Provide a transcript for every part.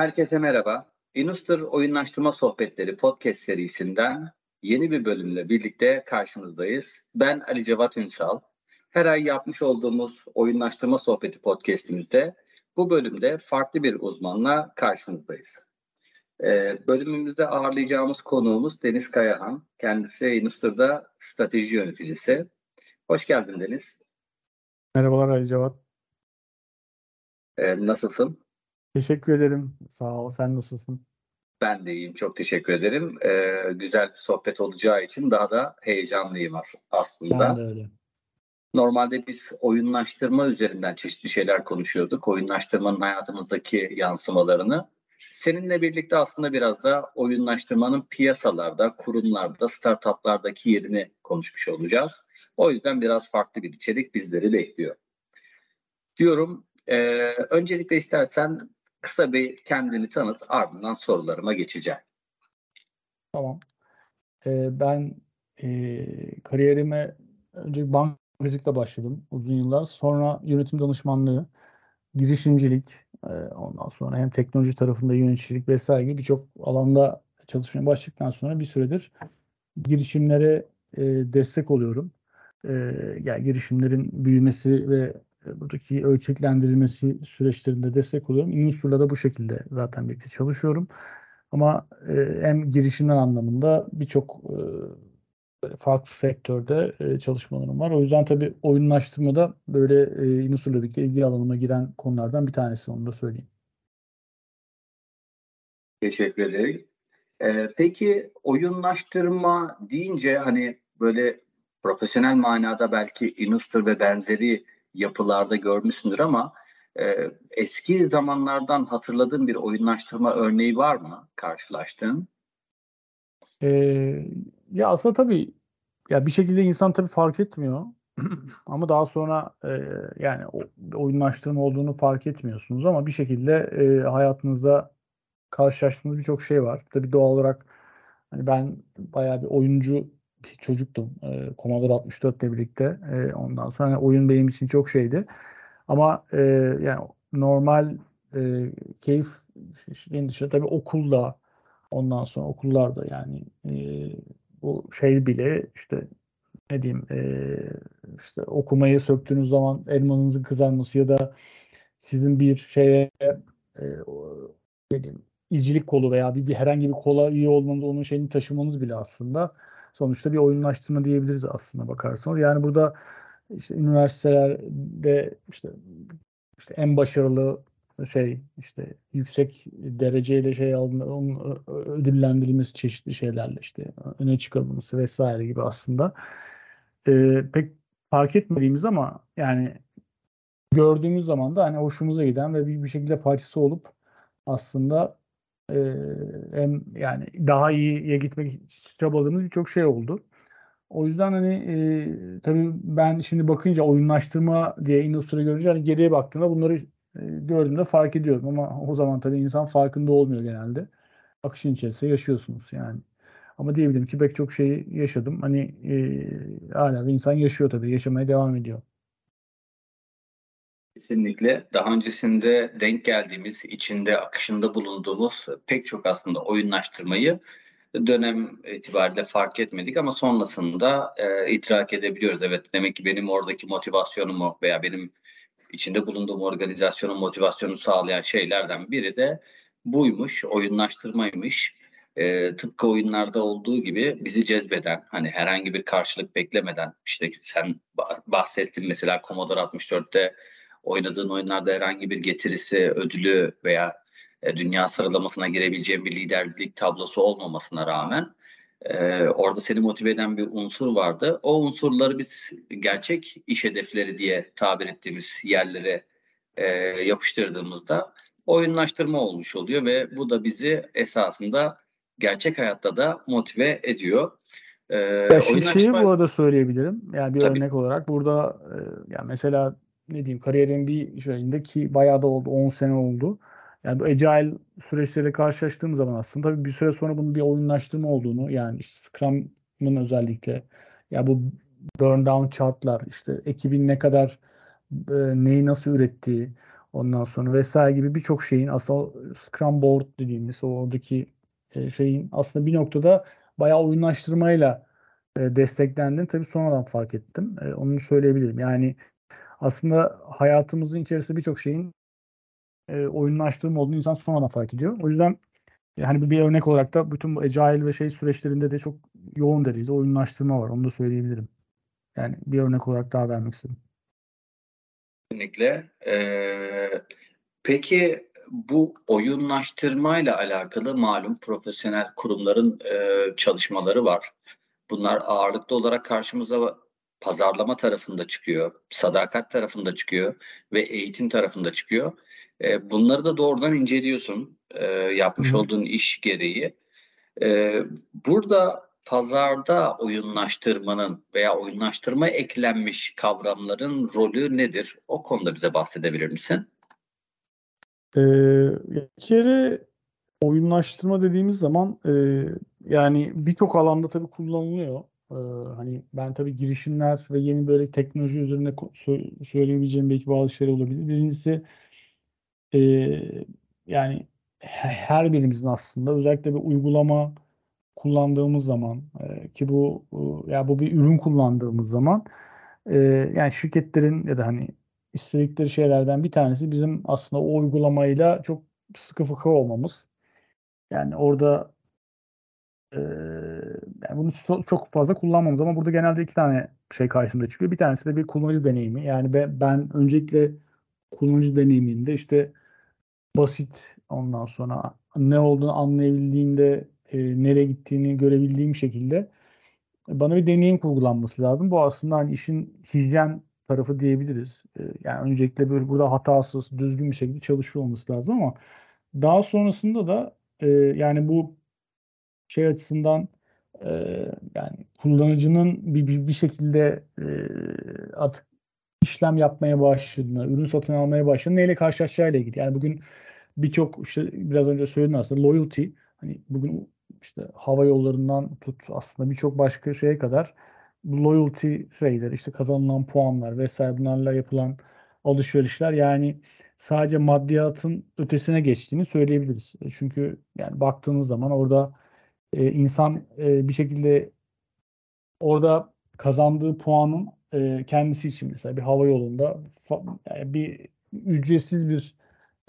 Herkese merhaba. Inustor Oyunlaştırma Sohbetleri podcast serisinden yeni bir bölümle birlikte karşınızdayız. Ben Ali Cevat Ünsal. Her ay yapmış olduğumuz Oyunlaştırma Sohbeti podcastimizde bu bölümde farklı bir uzmanla karşınızdayız. Ee, bölümümüzde ağırlayacağımız konuğumuz Deniz Kayahan. Kendisi Inustor'da strateji yöneticisi. Hoş geldin Deniz. Merhabalar Ali Cevat. Ee, nasılsın? Teşekkür ederim. Sağ ol. Sen nasılsın? Ben de iyiyim. Çok teşekkür ederim. Ee, güzel bir sohbet olacağı için daha da heyecanlıyım aslında. Ben de öyle. Normalde biz oyunlaştırma üzerinden çeşitli şeyler konuşuyorduk. Oyunlaştırmanın hayatımızdaki yansımalarını. Seninle birlikte aslında biraz da oyunlaştırmanın piyasalarda, kurumlarda, startuplardaki yerini konuşmuş olacağız. O yüzden biraz farklı bir içerik bizleri bekliyor. Diyorum, e, öncelikle istersen kısa bir kendini tanıt, ardından sorularıma geçeceğim. Tamam. Ee, ben e, kariyerime önce bankacılıkla başladım uzun yıllar. Sonra yönetim danışmanlığı, girişimcilik, e, ondan sonra hem teknoloji tarafında yöneticilik vesaire gibi birçok alanda çalışmaya başladıktan sonra bir süredir girişimlere e, destek oluyorum. E, yani girişimlerin büyümesi ve buradaki ölçeklendirilmesi süreçlerinde destek oluyorum. Inustur'la da bu şekilde zaten birlikte çalışıyorum. Ama e, hem girişimler anlamında birçok e, farklı sektörde e, çalışmalarım var. O yüzden tabii oyunlaştırmada böyle e, Inustur'la birlikte ilgi alanıma giren konulardan bir tanesi onu da söyleyeyim. Teşekkür ederim. Ee, peki oyunlaştırma deyince hani böyle profesyonel manada belki Inustur ve benzeri yapılarda görmüşsündür ama e, eski zamanlardan hatırladığın bir oyunlaştırma örneği var mı karşılaştığın? Ee, ya aslında tabii ya bir şekilde insan tabii fark etmiyor. ama daha sonra e, yani oyunlaştırma olduğunu fark etmiyorsunuz ama bir şekilde e, hayatınızda karşılaştığınız birçok şey var. Tabii doğal olarak hani ben bayağı bir oyuncu bir çocuktum. E, Commodore 64 ile birlikte. E, ondan sonra hani oyun benim için çok şeydi. Ama e, yani normal e, keyif dışında tabii okulda ondan sonra okullarda yani e, bu şey bile işte ne diyeyim e, işte okumayı söktüğünüz zaman elmanızın kızarması ya da sizin bir şeye e, ne diyeyim izcilik kolu veya bir, bir herhangi bir kola iyi olmanız onun şeyini taşımanız bile aslında sonuçta bir oyunlaştırma diyebiliriz aslında bakarsanız. Yani burada işte üniversitelerde işte işte en başarılı şey işte yüksek dereceyle şey aldığında onun ödüllendirilmesi çeşitli şeylerle işte öne çıkarılması vesaire gibi aslında e, pek fark etmediğimiz ama yani gördüğümüz zaman da hani hoşumuza giden ve bir, bir şekilde parçası olup aslında e, hem yani daha iyiye gitmek çabaladığımız birçok şey oldu. O yüzden hani e, tabii ben şimdi bakınca oyunlaştırma diye Industry görünce hani geriye baktığımda bunları e, gördüğümde fark ediyorum ama o zaman tabii insan farkında olmuyor genelde. Akışın içerisinde yaşıyorsunuz yani. Ama diyebilirim ki pek çok şeyi yaşadım. Hani e, hala da insan yaşıyor tabii. Yaşamaya devam ediyor. Kesinlikle. Daha öncesinde denk geldiğimiz, içinde akışında bulunduğumuz pek çok aslında oyunlaştırmayı dönem itibariyle fark etmedik ama sonrasında e, idrak edebiliyoruz. Evet demek ki benim oradaki motivasyonumu veya benim içinde bulunduğum organizasyonun motivasyonu sağlayan şeylerden biri de buymuş, oyunlaştırmaymış. E, tıpkı oyunlarda olduğu gibi bizi cezbeden, hani herhangi bir karşılık beklemeden, işte sen bahsettin mesela Commodore 64'te oynadığın oyunlarda herhangi bir getirisi, ödülü veya e, dünya sıralamasına girebileceğin bir liderlik tablosu olmamasına rağmen e, orada seni motive eden bir unsur vardı. O unsurları biz gerçek iş hedefleri diye tabir ettiğimiz yerlere e, yapıştırdığımızda oyunlaştırma olmuş oluyor ve bu da bizi esasında gerçek hayatta da motive ediyor. Ee, ya şeyi bu arada söyleyebilirim. Yani bir Tabii. örnek olarak burada e, yani mesela ne diyeyim kariyerin bir şeyinde ki bayağı da oldu 10 sene oldu. Yani bu agile süreçleriyle karşılaştığım zaman aslında bir süre sonra bunun bir oyunlaştırma olduğunu yani işte Scrum'ın özellikle ya bu burn down chartlar işte ekibin ne kadar e, neyi nasıl ürettiği Ondan sonra vesaire gibi birçok şeyin aslında Scrum Board dediğimiz oradaki e, şeyin aslında bir noktada bayağı oyunlaştırmayla e, desteklendiğini tabii sonradan fark ettim. E, onu söyleyebilirim. Yani aslında hayatımızın içerisinde birçok şeyin e, oyunlaştırma olduğunu insan sonradan fark ediyor. O yüzden yani bir örnek olarak da bütün bu agile ve şey süreçlerinde de çok yoğun derecede oyunlaştırma var. Onu da söyleyebilirim. Yani bir örnek olarak daha vermek istedim. Kesinlikle. Ee, peki bu oyunlaştırmayla alakalı malum profesyonel kurumların e, çalışmaları var. Bunlar ağırlıklı olarak karşımıza pazarlama tarafında çıkıyor, sadakat tarafında çıkıyor ve eğitim tarafında çıkıyor. E, bunları da doğrudan inceliyorsun e, yapmış Hı. olduğun iş gereği. E, burada pazarda oyunlaştırmanın veya oyunlaştırma eklenmiş kavramların rolü nedir? O konuda bize bahsedebilir misin? Ee, bir kere oyunlaştırma dediğimiz zaman e, yani birçok alanda tabii kullanılıyor. Ee, hani ben tabii girişimler ve yeni böyle teknoloji üzerinde söyleyebileceğim belki bazı şeyler olabilir. Birincisi e, yani her birimizin aslında özellikle bir uygulama kullandığımız zaman e, ki bu e, ya bu bir ürün kullandığımız zaman e, yani şirketlerin ya da hani istedikleri şeylerden bir tanesi bizim aslında o uygulamayla çok sıkı fıkı olmamız. Yani orada e, yani bunu çok, fazla kullanmamız ama burada genelde iki tane şey karşımıza çıkıyor. Bir tanesi de bir kullanıcı deneyimi. Yani ben, ben öncelikle kullanıcı deneyiminde işte basit ondan sonra ne olduğunu anlayabildiğinde e, nereye gittiğini görebildiğim şekilde bana bir deneyim kurgulanması lazım. Bu aslında hani işin hijyen tarafı diyebiliriz. E, yani öncelikle böyle burada hatasız, düzgün bir şekilde çalışıyor olması lazım ama daha sonrasında da e, yani bu şey açısından e, yani kullanıcının bir, bir, şekilde e, artık işlem yapmaya başladığını, ürün satın almaya başladığını neyle karşılaşacağıyla ilgili. Yani bugün birçok işte biraz önce söyledim aslında loyalty hani bugün işte hava yollarından tut aslında birçok başka şeye kadar loyalty şeyler işte kazanılan puanlar vesaire bunlarla yapılan alışverişler yani sadece maddiyatın ötesine geçtiğini söyleyebiliriz. E, çünkü yani baktığınız zaman orada e, insan e, bir şekilde orada kazandığı puanın e, kendisi için mesela bir hava yolunda yani bir ücretsiz bir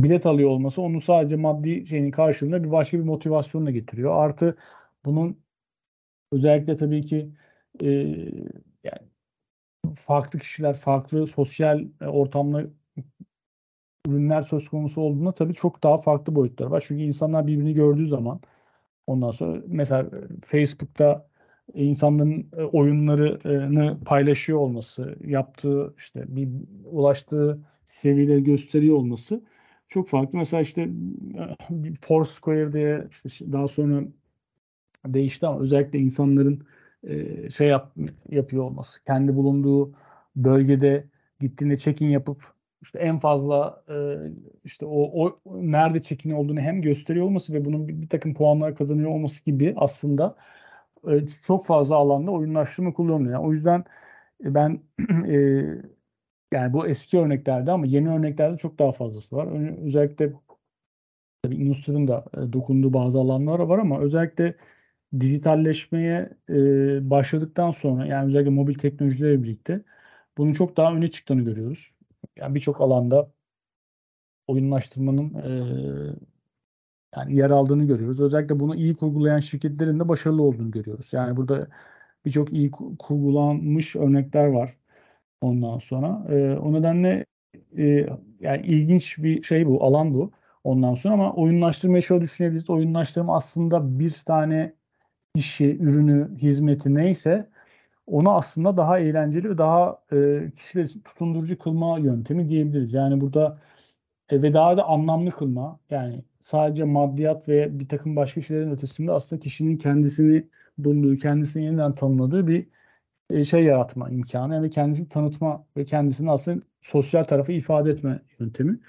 bilet alıyor olması onu sadece maddi şeyin karşılığında bir başka bir motivasyonla getiriyor. Artı bunun özellikle tabii ki e, yani farklı kişiler, farklı sosyal e, ortamla ürünler söz konusu olduğunda tabii çok daha farklı boyutlar var. Çünkü insanlar birbirini gördüğü zaman ondan sonra mesela Facebook'ta insanların e, oyunlarını paylaşıyor olması, yaptığı işte bir ulaştığı seviyeleri gösteriyor olması çok farklı. Mesela işte Foursquare diye işte daha sonra değişti ama özellikle insanların e, şey yap, yapıyor olması. Kendi bulunduğu bölgede gittiğinde check-in yapıp işte en fazla e, işte o, o nerede check-in olduğunu hem gösteriyor olması ve bunun bir, bir takım puanlar kazanıyor olması gibi aslında e, çok fazla alanda oyunlaştırma kullanılıyor. Yani o yüzden ben e, yani bu eski örneklerde ama yeni örneklerde çok daha fazlası var. Özellikle tabii Industri'nin da dokunduğu bazı alanlar var ama özellikle dijitalleşmeye başladıktan sonra yani özellikle mobil teknolojilerle birlikte bunun çok daha öne çıktığını görüyoruz. Yani birçok alanda oyunlaştırmanın e, yani yer aldığını görüyoruz. Özellikle bunu iyi kurgulayan şirketlerin de başarılı olduğunu görüyoruz. Yani burada birçok iyi kurgulanmış örnekler var. Ondan sonra e, o nedenle e, yani ilginç bir şey bu, alan bu. Ondan sonra ama oyunlaştırmayı şöyle düşünebiliriz. Oyunlaştırma aslında bir tane işi, ürünü, hizmeti neyse onu aslında daha eğlenceli ve daha e, kişiler tutundurucu kılma yöntemi diyebiliriz. Yani burada e, ve daha da anlamlı kılma. Yani sadece maddiyat ve bir takım başka şeylerin ötesinde aslında kişinin kendisini bulduğu, kendisini yeniden tanımladığı bir e, şey yaratma imkanı yani kendisini tanıtma ve kendisini aslında sosyal tarafı ifade etme yöntemi.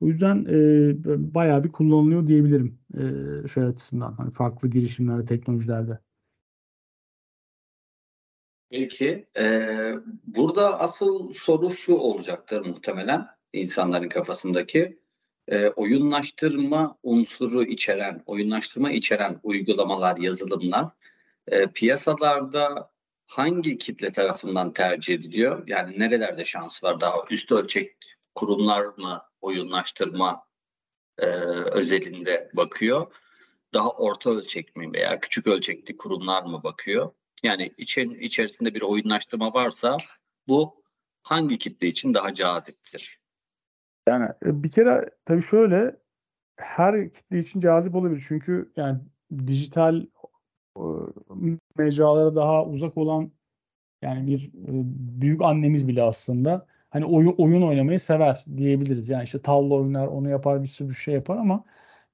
O yüzden e, bayağı bir kullanılıyor diyebilirim e, şey açısından. Hani farklı girişimlerde, teknolojilerde. Peki. E, burada asıl soru şu olacaktır muhtemelen. insanların kafasındaki e, oyunlaştırma unsuru içeren, oyunlaştırma içeren uygulamalar, yazılımlar e, piyasalarda hangi kitle tarafından tercih ediliyor? Yani nerelerde şans var? Daha üst ölçek kurumlar mı oyunlaştırma e, özelinde bakıyor? Daha orta ölçek mi veya küçük ölçekli kurumlar mı bakıyor? Yani için, içerisinde bir oyunlaştırma varsa bu hangi kitle için daha caziptir? Yani e, bir kere tabii şöyle her kitle için cazip olabilir. Çünkü yani dijital mecralara daha uzak olan yani bir e, büyük annemiz bile aslında hani oyun, oyun oynamayı sever diyebiliriz. Yani işte tavla oynar, onu yapar, bir sürü şey yapar ama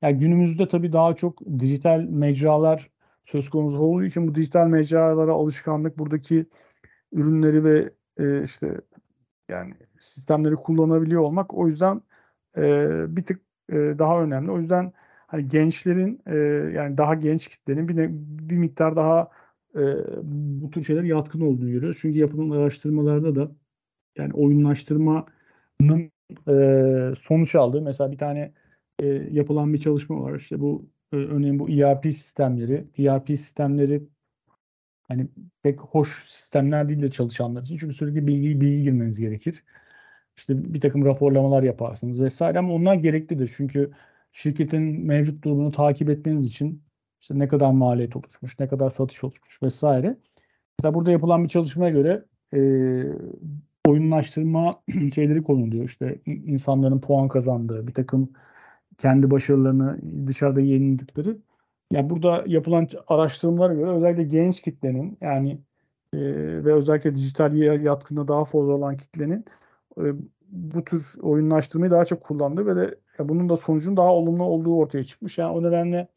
yani günümüzde tabii daha çok dijital mecralar söz konusu olduğu için bu dijital mecralara alışkanlık buradaki ürünleri ve e, işte yani sistemleri kullanabiliyor olmak o yüzden e, bir tık e, daha önemli. O yüzden hani gençlerin e, yani daha genç kitlenin bir, bir miktar daha e, bu tür şeyler yatkın olduğunu görüyoruz. Çünkü yapılan araştırmalarda da yani oyunlaştırmanın e, sonuç aldığı mesela bir tane e, yapılan bir çalışma var. İşte bu örneğin bu ERP sistemleri, ERP sistemleri hani pek hoş sistemler değil de çalışanlar için. Çünkü sürekli bilgi bilgi girmeniz gerekir. İşte bir takım raporlamalar yaparsınız vesaire ama onlar gereklidir. Çünkü şirketin mevcut durumunu takip etmeniz için işte ne kadar maliyet oluşmuş, ne kadar satış oluşmuş vesaire. Mesela burada yapılan bir çalışmaya göre e, oyunlaştırma şeyleri konuluyor. İşte insanların puan kazandığı, bir takım kendi başarılarını dışarıda yenildikleri. Yani burada yapılan araştırmalara göre özellikle genç kitlenin yani e, ve özellikle dijital yatkınlığı daha fazla olan kitlenin e, bu tür oyunlaştırmayı daha çok kullandığı ve de ya bunun da sonucun daha olumlu olduğu ortaya çıkmış. Yani o nedenle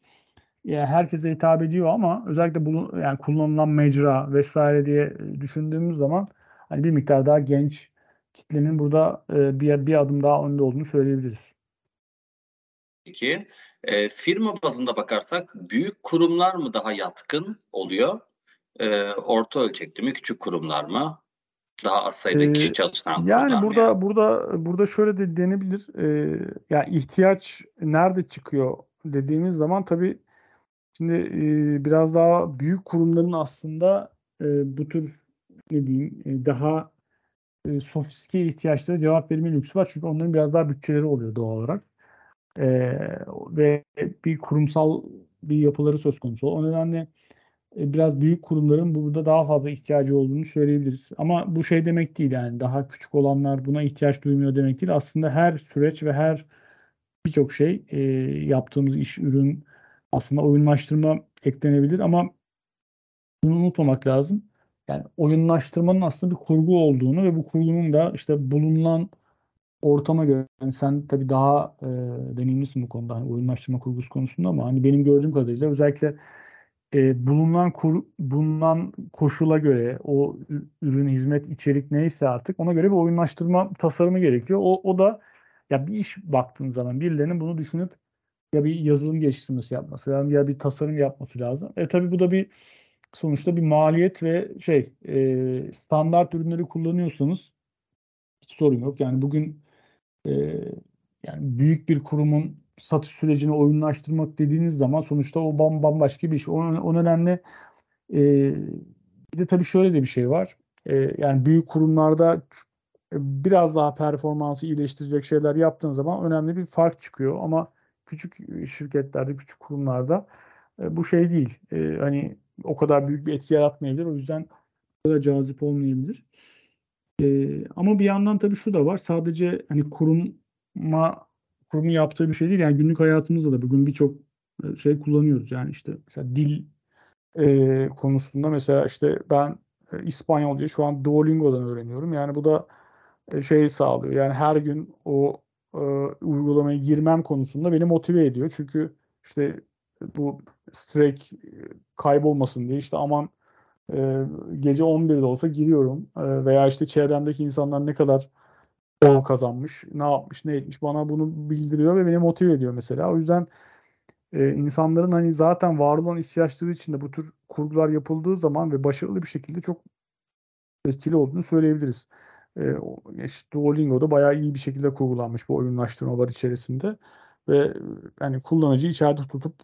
yani herkese hitap ediyor ama özellikle bunu yani kullanılan mecra vesaire diye düşündüğümüz zaman hani bir miktar daha genç kitlenin burada e, bir bir adım daha önde olduğunu söyleyebiliriz. Peki e, firma bazında bakarsak büyük kurumlar mı daha yatkın oluyor? E, orta ölçekli mi küçük kurumlar mı? Daha az sayıda kişi çalışan kurumlar yani burada yani? burada burada şöyle de denebilir. E, yani ihtiyaç nerede çıkıyor dediğimiz zaman tabii şimdi e, biraz daha büyük kurumların aslında e, bu tür ne diyeyim e, daha e, sofistike ihtiyaçlara cevap verme lüksü var. Çünkü onların biraz daha bütçeleri oluyor doğal olarak e, ve bir kurumsal bir yapıları söz konusu. O nedenle e, biraz büyük kurumların burada daha fazla ihtiyacı olduğunu söyleyebiliriz. Ama bu şey demek değil yani daha küçük olanlar buna ihtiyaç duymuyor demek değil. Aslında her süreç ve her birçok şey e, yaptığımız iş, ürün aslında oyunlaştırma eklenebilir ama bunu unutmamak lazım. Yani oyunlaştırmanın aslında bir kurgu olduğunu ve bu kurgunun da işte bulunan ortama göre yani sen tabii daha e, deneyimlisin bu konuda hani oyunlaştırma kurgusu konusunda ama hani benim gördüğüm kadarıyla özellikle e, bulunan kur, bulunan koşula göre o ürün, hizmet, içerik neyse artık ona göre bir oyunlaştırma tasarımı gerekiyor. O, o da ya bir iş baktığın zaman birilerinin bunu düşünüp ya bir yazılım geliştirmesi yapması lazım ya bir tasarım yapması lazım. E tabii bu da bir sonuçta bir maliyet ve şey e, standart ürünleri kullanıyorsanız hiç sorun yok. Yani bugün e, yani büyük bir kurumun satış sürecini oyunlaştırmak dediğiniz zaman sonuçta o bam bambaşka bir şey. O, o nedenle e, bir de tabii şöyle de bir şey var. E, yani büyük kurumlarda biraz daha performansı iyileştirecek şeyler yaptığın zaman önemli bir fark çıkıyor. Ama küçük şirketlerde, küçük kurumlarda e, bu şey değil. E, hani o kadar büyük bir etki yaratmayabilir. O yüzden kadar cazip olmayabilir. E, ama bir yandan tabii şu da var. Sadece hani kuruma kurumun yaptığı bir şey değil. Yani günlük hayatımızda da bugün birçok e, şey kullanıyoruz. Yani işte mesela dil e, konusunda mesela işte ben e, İspanyolca şu an Duolingo'dan öğreniyorum. Yani bu da e, şey sağlıyor. Yani her gün o e, uygulamaya girmem konusunda beni motive ediyor. Çünkü işte bu streak e, kaybolmasın diye işte aman e, gece 11'de olsa giriyorum e, veya işte çevremdeki insanlar ne kadar puan kazanmış, ne yapmış, ne etmiş bana bunu bildiriyor ve beni motive ediyor mesela. O yüzden e, insanların hani zaten var olan ihtiyaçları içinde bu tür kurgular yapıldığı zaman ve başarılı bir şekilde çok etkili olduğunu söyleyebiliriz. E, işte Duolingo'da bayağı iyi bir şekilde kurgulanmış bu oyunlaştırmalar içerisinde ve yani kullanıcı içeride tutup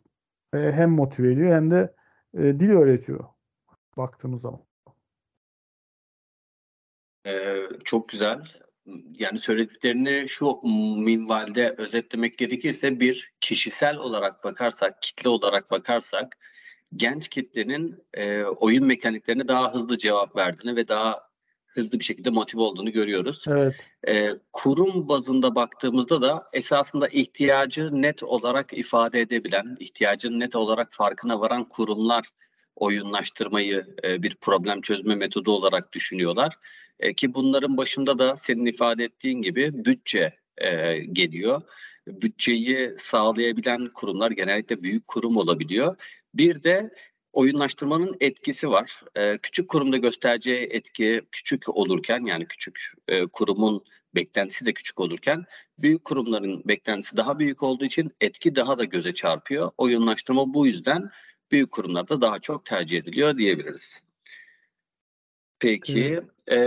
e, hem motive ediyor hem de e, dil öğretiyor baktığımız zaman. Ee, çok güzel. Yani söylediklerini şu minvalde özetlemek gerekirse bir kişisel olarak bakarsak, kitle olarak bakarsak genç kitlenin e, oyun mekaniklerine daha hızlı cevap verdiğini ve daha hızlı bir şekilde motive olduğunu görüyoruz. Evet. E, kurum bazında baktığımızda da esasında ihtiyacı net olarak ifade edebilen, ihtiyacın net olarak farkına varan kurumlar oyunlaştırmayı e, bir problem çözme metodu olarak düşünüyorlar. E, ki bunların başında da senin ifade ettiğin gibi bütçe e, geliyor. Bütçeyi sağlayabilen kurumlar genellikle büyük kurum olabiliyor. Bir de oyunlaştırmanın etkisi var. E, küçük kurumda göstereceği etki küçük olurken yani küçük e, kurumun beklentisi de küçük olurken büyük kurumların beklentisi daha büyük olduğu için etki daha da göze çarpıyor. Oyunlaştırma bu yüzden büyük kurumlarda daha çok tercih ediliyor diyebiliriz. Peki e,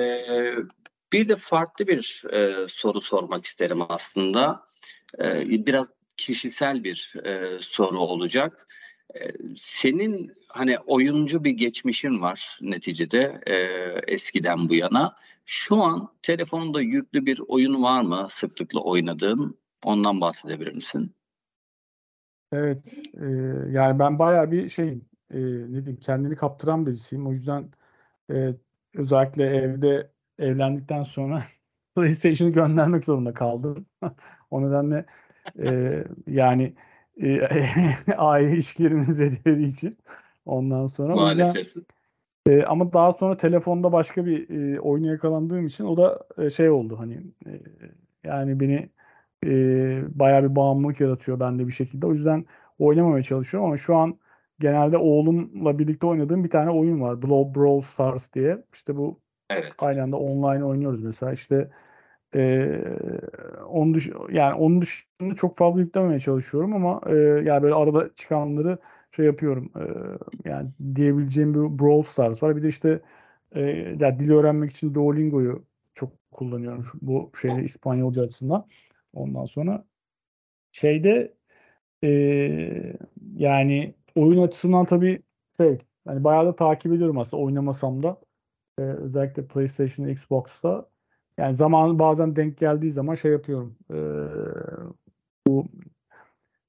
bir de farklı bir e, soru sormak isterim aslında. E, biraz kişisel bir e, soru olacak. E, senin hani oyuncu bir geçmişin var neticede e, eskiden bu yana. Şu an telefonunda yüklü bir oyun var mı sıklıkla oynadığın? Ondan bahsedebilir misin? Evet, e, yani ben bayağı bir şey, e, ne diyeyim, kendini kaptıran birisiyim. O yüzden e, özellikle evde evlendikten sonra PlayStation'ı göndermek zorunda kaldım. o nedenle e, yani e, aile ilişkilerimi zedelediği için ondan sonra. Maalesef. Yüzden, e, ama daha sonra telefonda başka bir e, oyuna yakalandığım için o da e, şey oldu hani e, yani beni e, bayağı bir bağımlılık yaratıyor bende bir şekilde. O yüzden oynamamaya çalışıyorum ama şu an genelde oğlumla birlikte oynadığım bir tane oyun var. Brawl Stars diye. İşte bu evet. aynı anda online oynuyoruz mesela. İşte e, onun dış, yani onun dışında çok fazla yüklememeye çalışıyorum ama e, yani böyle arada çıkanları şey yapıyorum. E, yani diyebileceğim bir Brawl Stars var. Bir de işte e, yani dil öğrenmek için Duolingo'yu çok kullanıyorum şu, bu şeyde İspanyolca açısından. Ondan sonra şeyde e, yani oyun açısından tabii şey yani bayağı da takip ediyorum aslında oynamasam da e, özellikle PlayStation, Xbox'ta yani zaman bazen denk geldiği zaman şey yapıyorum. E, bu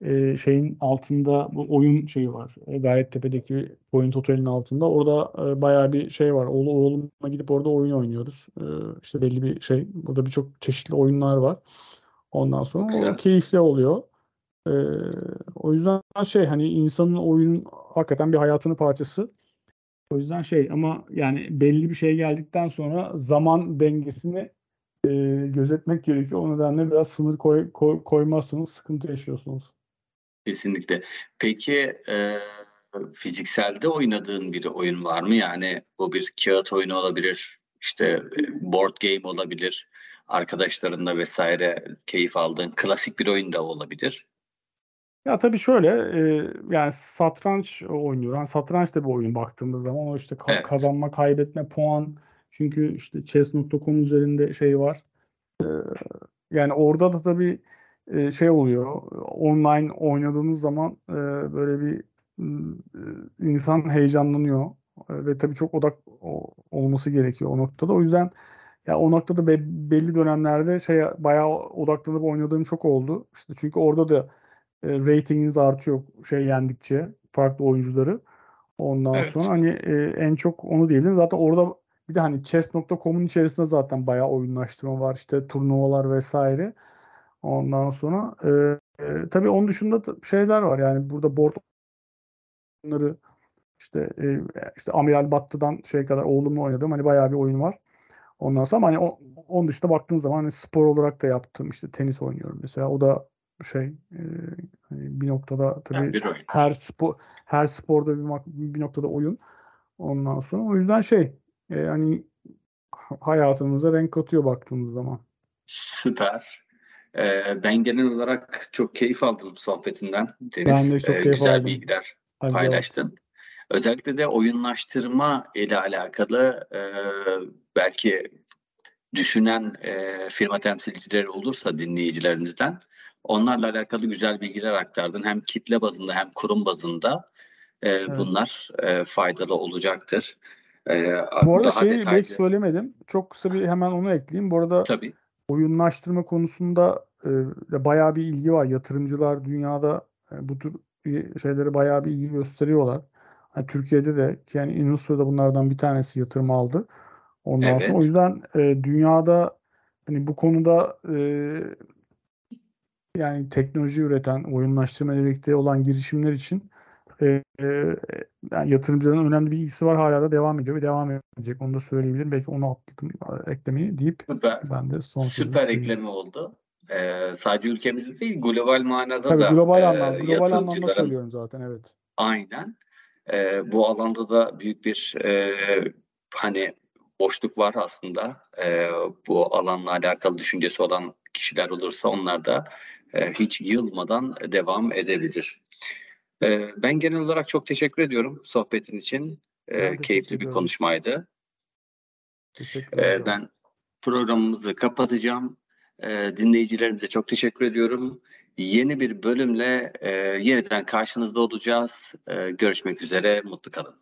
e, şeyin altında bu oyun şeyi var. E, Gayrettepe'deki Point Otel'in altında. Orada e, bayağı bir şey var. Oğlu, oğlumla gidip orada oyun oynuyoruz. E, işte belli bir şey. Burada birçok çeşitli oyunlar var. Ondan sonra o keyifli oluyor. Ee, o yüzden şey hani insanın oyun hakikaten bir hayatının parçası. O yüzden şey ama yani belli bir şey geldikten sonra zaman dengesini e, gözetmek gerekiyor. O nedenle biraz sınır koy, koy, koymazsanız sıkıntı yaşıyorsunuz. Kesinlikle. Peki e, fizikselde oynadığın bir oyun var mı? Yani bu bir kağıt oyunu olabilir, işte e, board game olabilir, arkadaşlarınla vesaire keyif aldığın klasik bir oyun da olabilir. Ya tabii şöyle e, yani satranç oynuyor. Yani satranç da bir oyun baktığımız zaman o işte ka- evet. kazanma, kaybetme, puan. Çünkü işte chess.com üzerinde şey var. E, yani orada da tabii e, şey oluyor. Online oynadığınız zaman e, böyle bir e, insan heyecanlanıyor. Ve tabii çok odak olması gerekiyor o noktada. O yüzden ya o noktada be, belli dönemlerde şey bayağı odaklanıp oynadığım çok oldu. İşte çünkü orada da e, ratinginiz artıyor şey yendikçe farklı oyuncuları. Ondan evet. sonra hani e, en çok onu diyebilirim. Zaten orada bir de hani chess.com'un içerisinde zaten bayağı oyunlaştırma var. İşte turnuvalar vesaire. Ondan sonra e, e, tabii onun dışında şeyler var. Yani burada board oyunları işte e, işte Amiral Battı'dan şey kadar oğlumla oynadığım hani bayağı bir oyun var. Ondan sonra hani o, onun dışında baktığın zaman hani spor olarak da yaptım. işte tenis oynuyorum mesela. O da şey e, hani bir noktada tabii yani her spor her sporda bir, bir noktada oyun. Ondan sonra o yüzden şey e, hani hayatımıza renk katıyor baktığımız zaman. Süper. Ee, ben genel olarak çok keyif aldım sohbetinden. Deniz ben de çok e, keyif güzel aldım. bilgiler Hadi paylaştın. Özellikle de oyunlaştırma ile alakalı e, belki düşünen e, firma temsilcileri olursa dinleyicilerimizden onlarla alakalı güzel bilgiler aktardın. Hem kitle bazında hem kurum bazında e, evet. bunlar e, faydalı olacaktır. E, Bu arada şeyi detaylı... belki söylemedim. Çok kısa bir hemen onu ekleyeyim. Bu arada Tabii. oyunlaştırma konusunda e, bayağı bir ilgi var. Yatırımcılar dünyada e, bu tür şeyleri bayağı bir ilgi gösteriyorlar. Yani Türkiye'de de yani Inustra da bunlardan bir tanesi yatırım aldı. Ondan evet. sonra o yüzden e, dünyada hani bu konuda e, yani teknoloji üreten, oyunlaştırma ile birlikte olan girişimler için e, e, yani yatırımcıların önemli bir ilgisi var. Hala da devam ediyor ve devam edecek. Onu da söyleyebilirim. Belki onu atladım eklemeyi deyip Süper. ben de son Süper ekleme oldu. Ee, sadece ülkemizde değil global manada Tabii, da global e, anlamda, global anlamda söylüyorum zaten evet. Aynen. E, bu alanda da büyük bir e, hani boşluk var aslında. E, bu alanla alakalı düşüncesi olan kişiler olursa onlar da e, hiç yılmadan devam edebilir. E, ben genel olarak çok teşekkür ediyorum sohbetin için. E, keyifli bir konuşmaydı. E, ben programımızı kapatacağım. E, dinleyicilerimize çok teşekkür ediyorum. Yeni bir bölümle e, yeniden karşınızda olacağız. E, görüşmek üzere, mutlu kalın.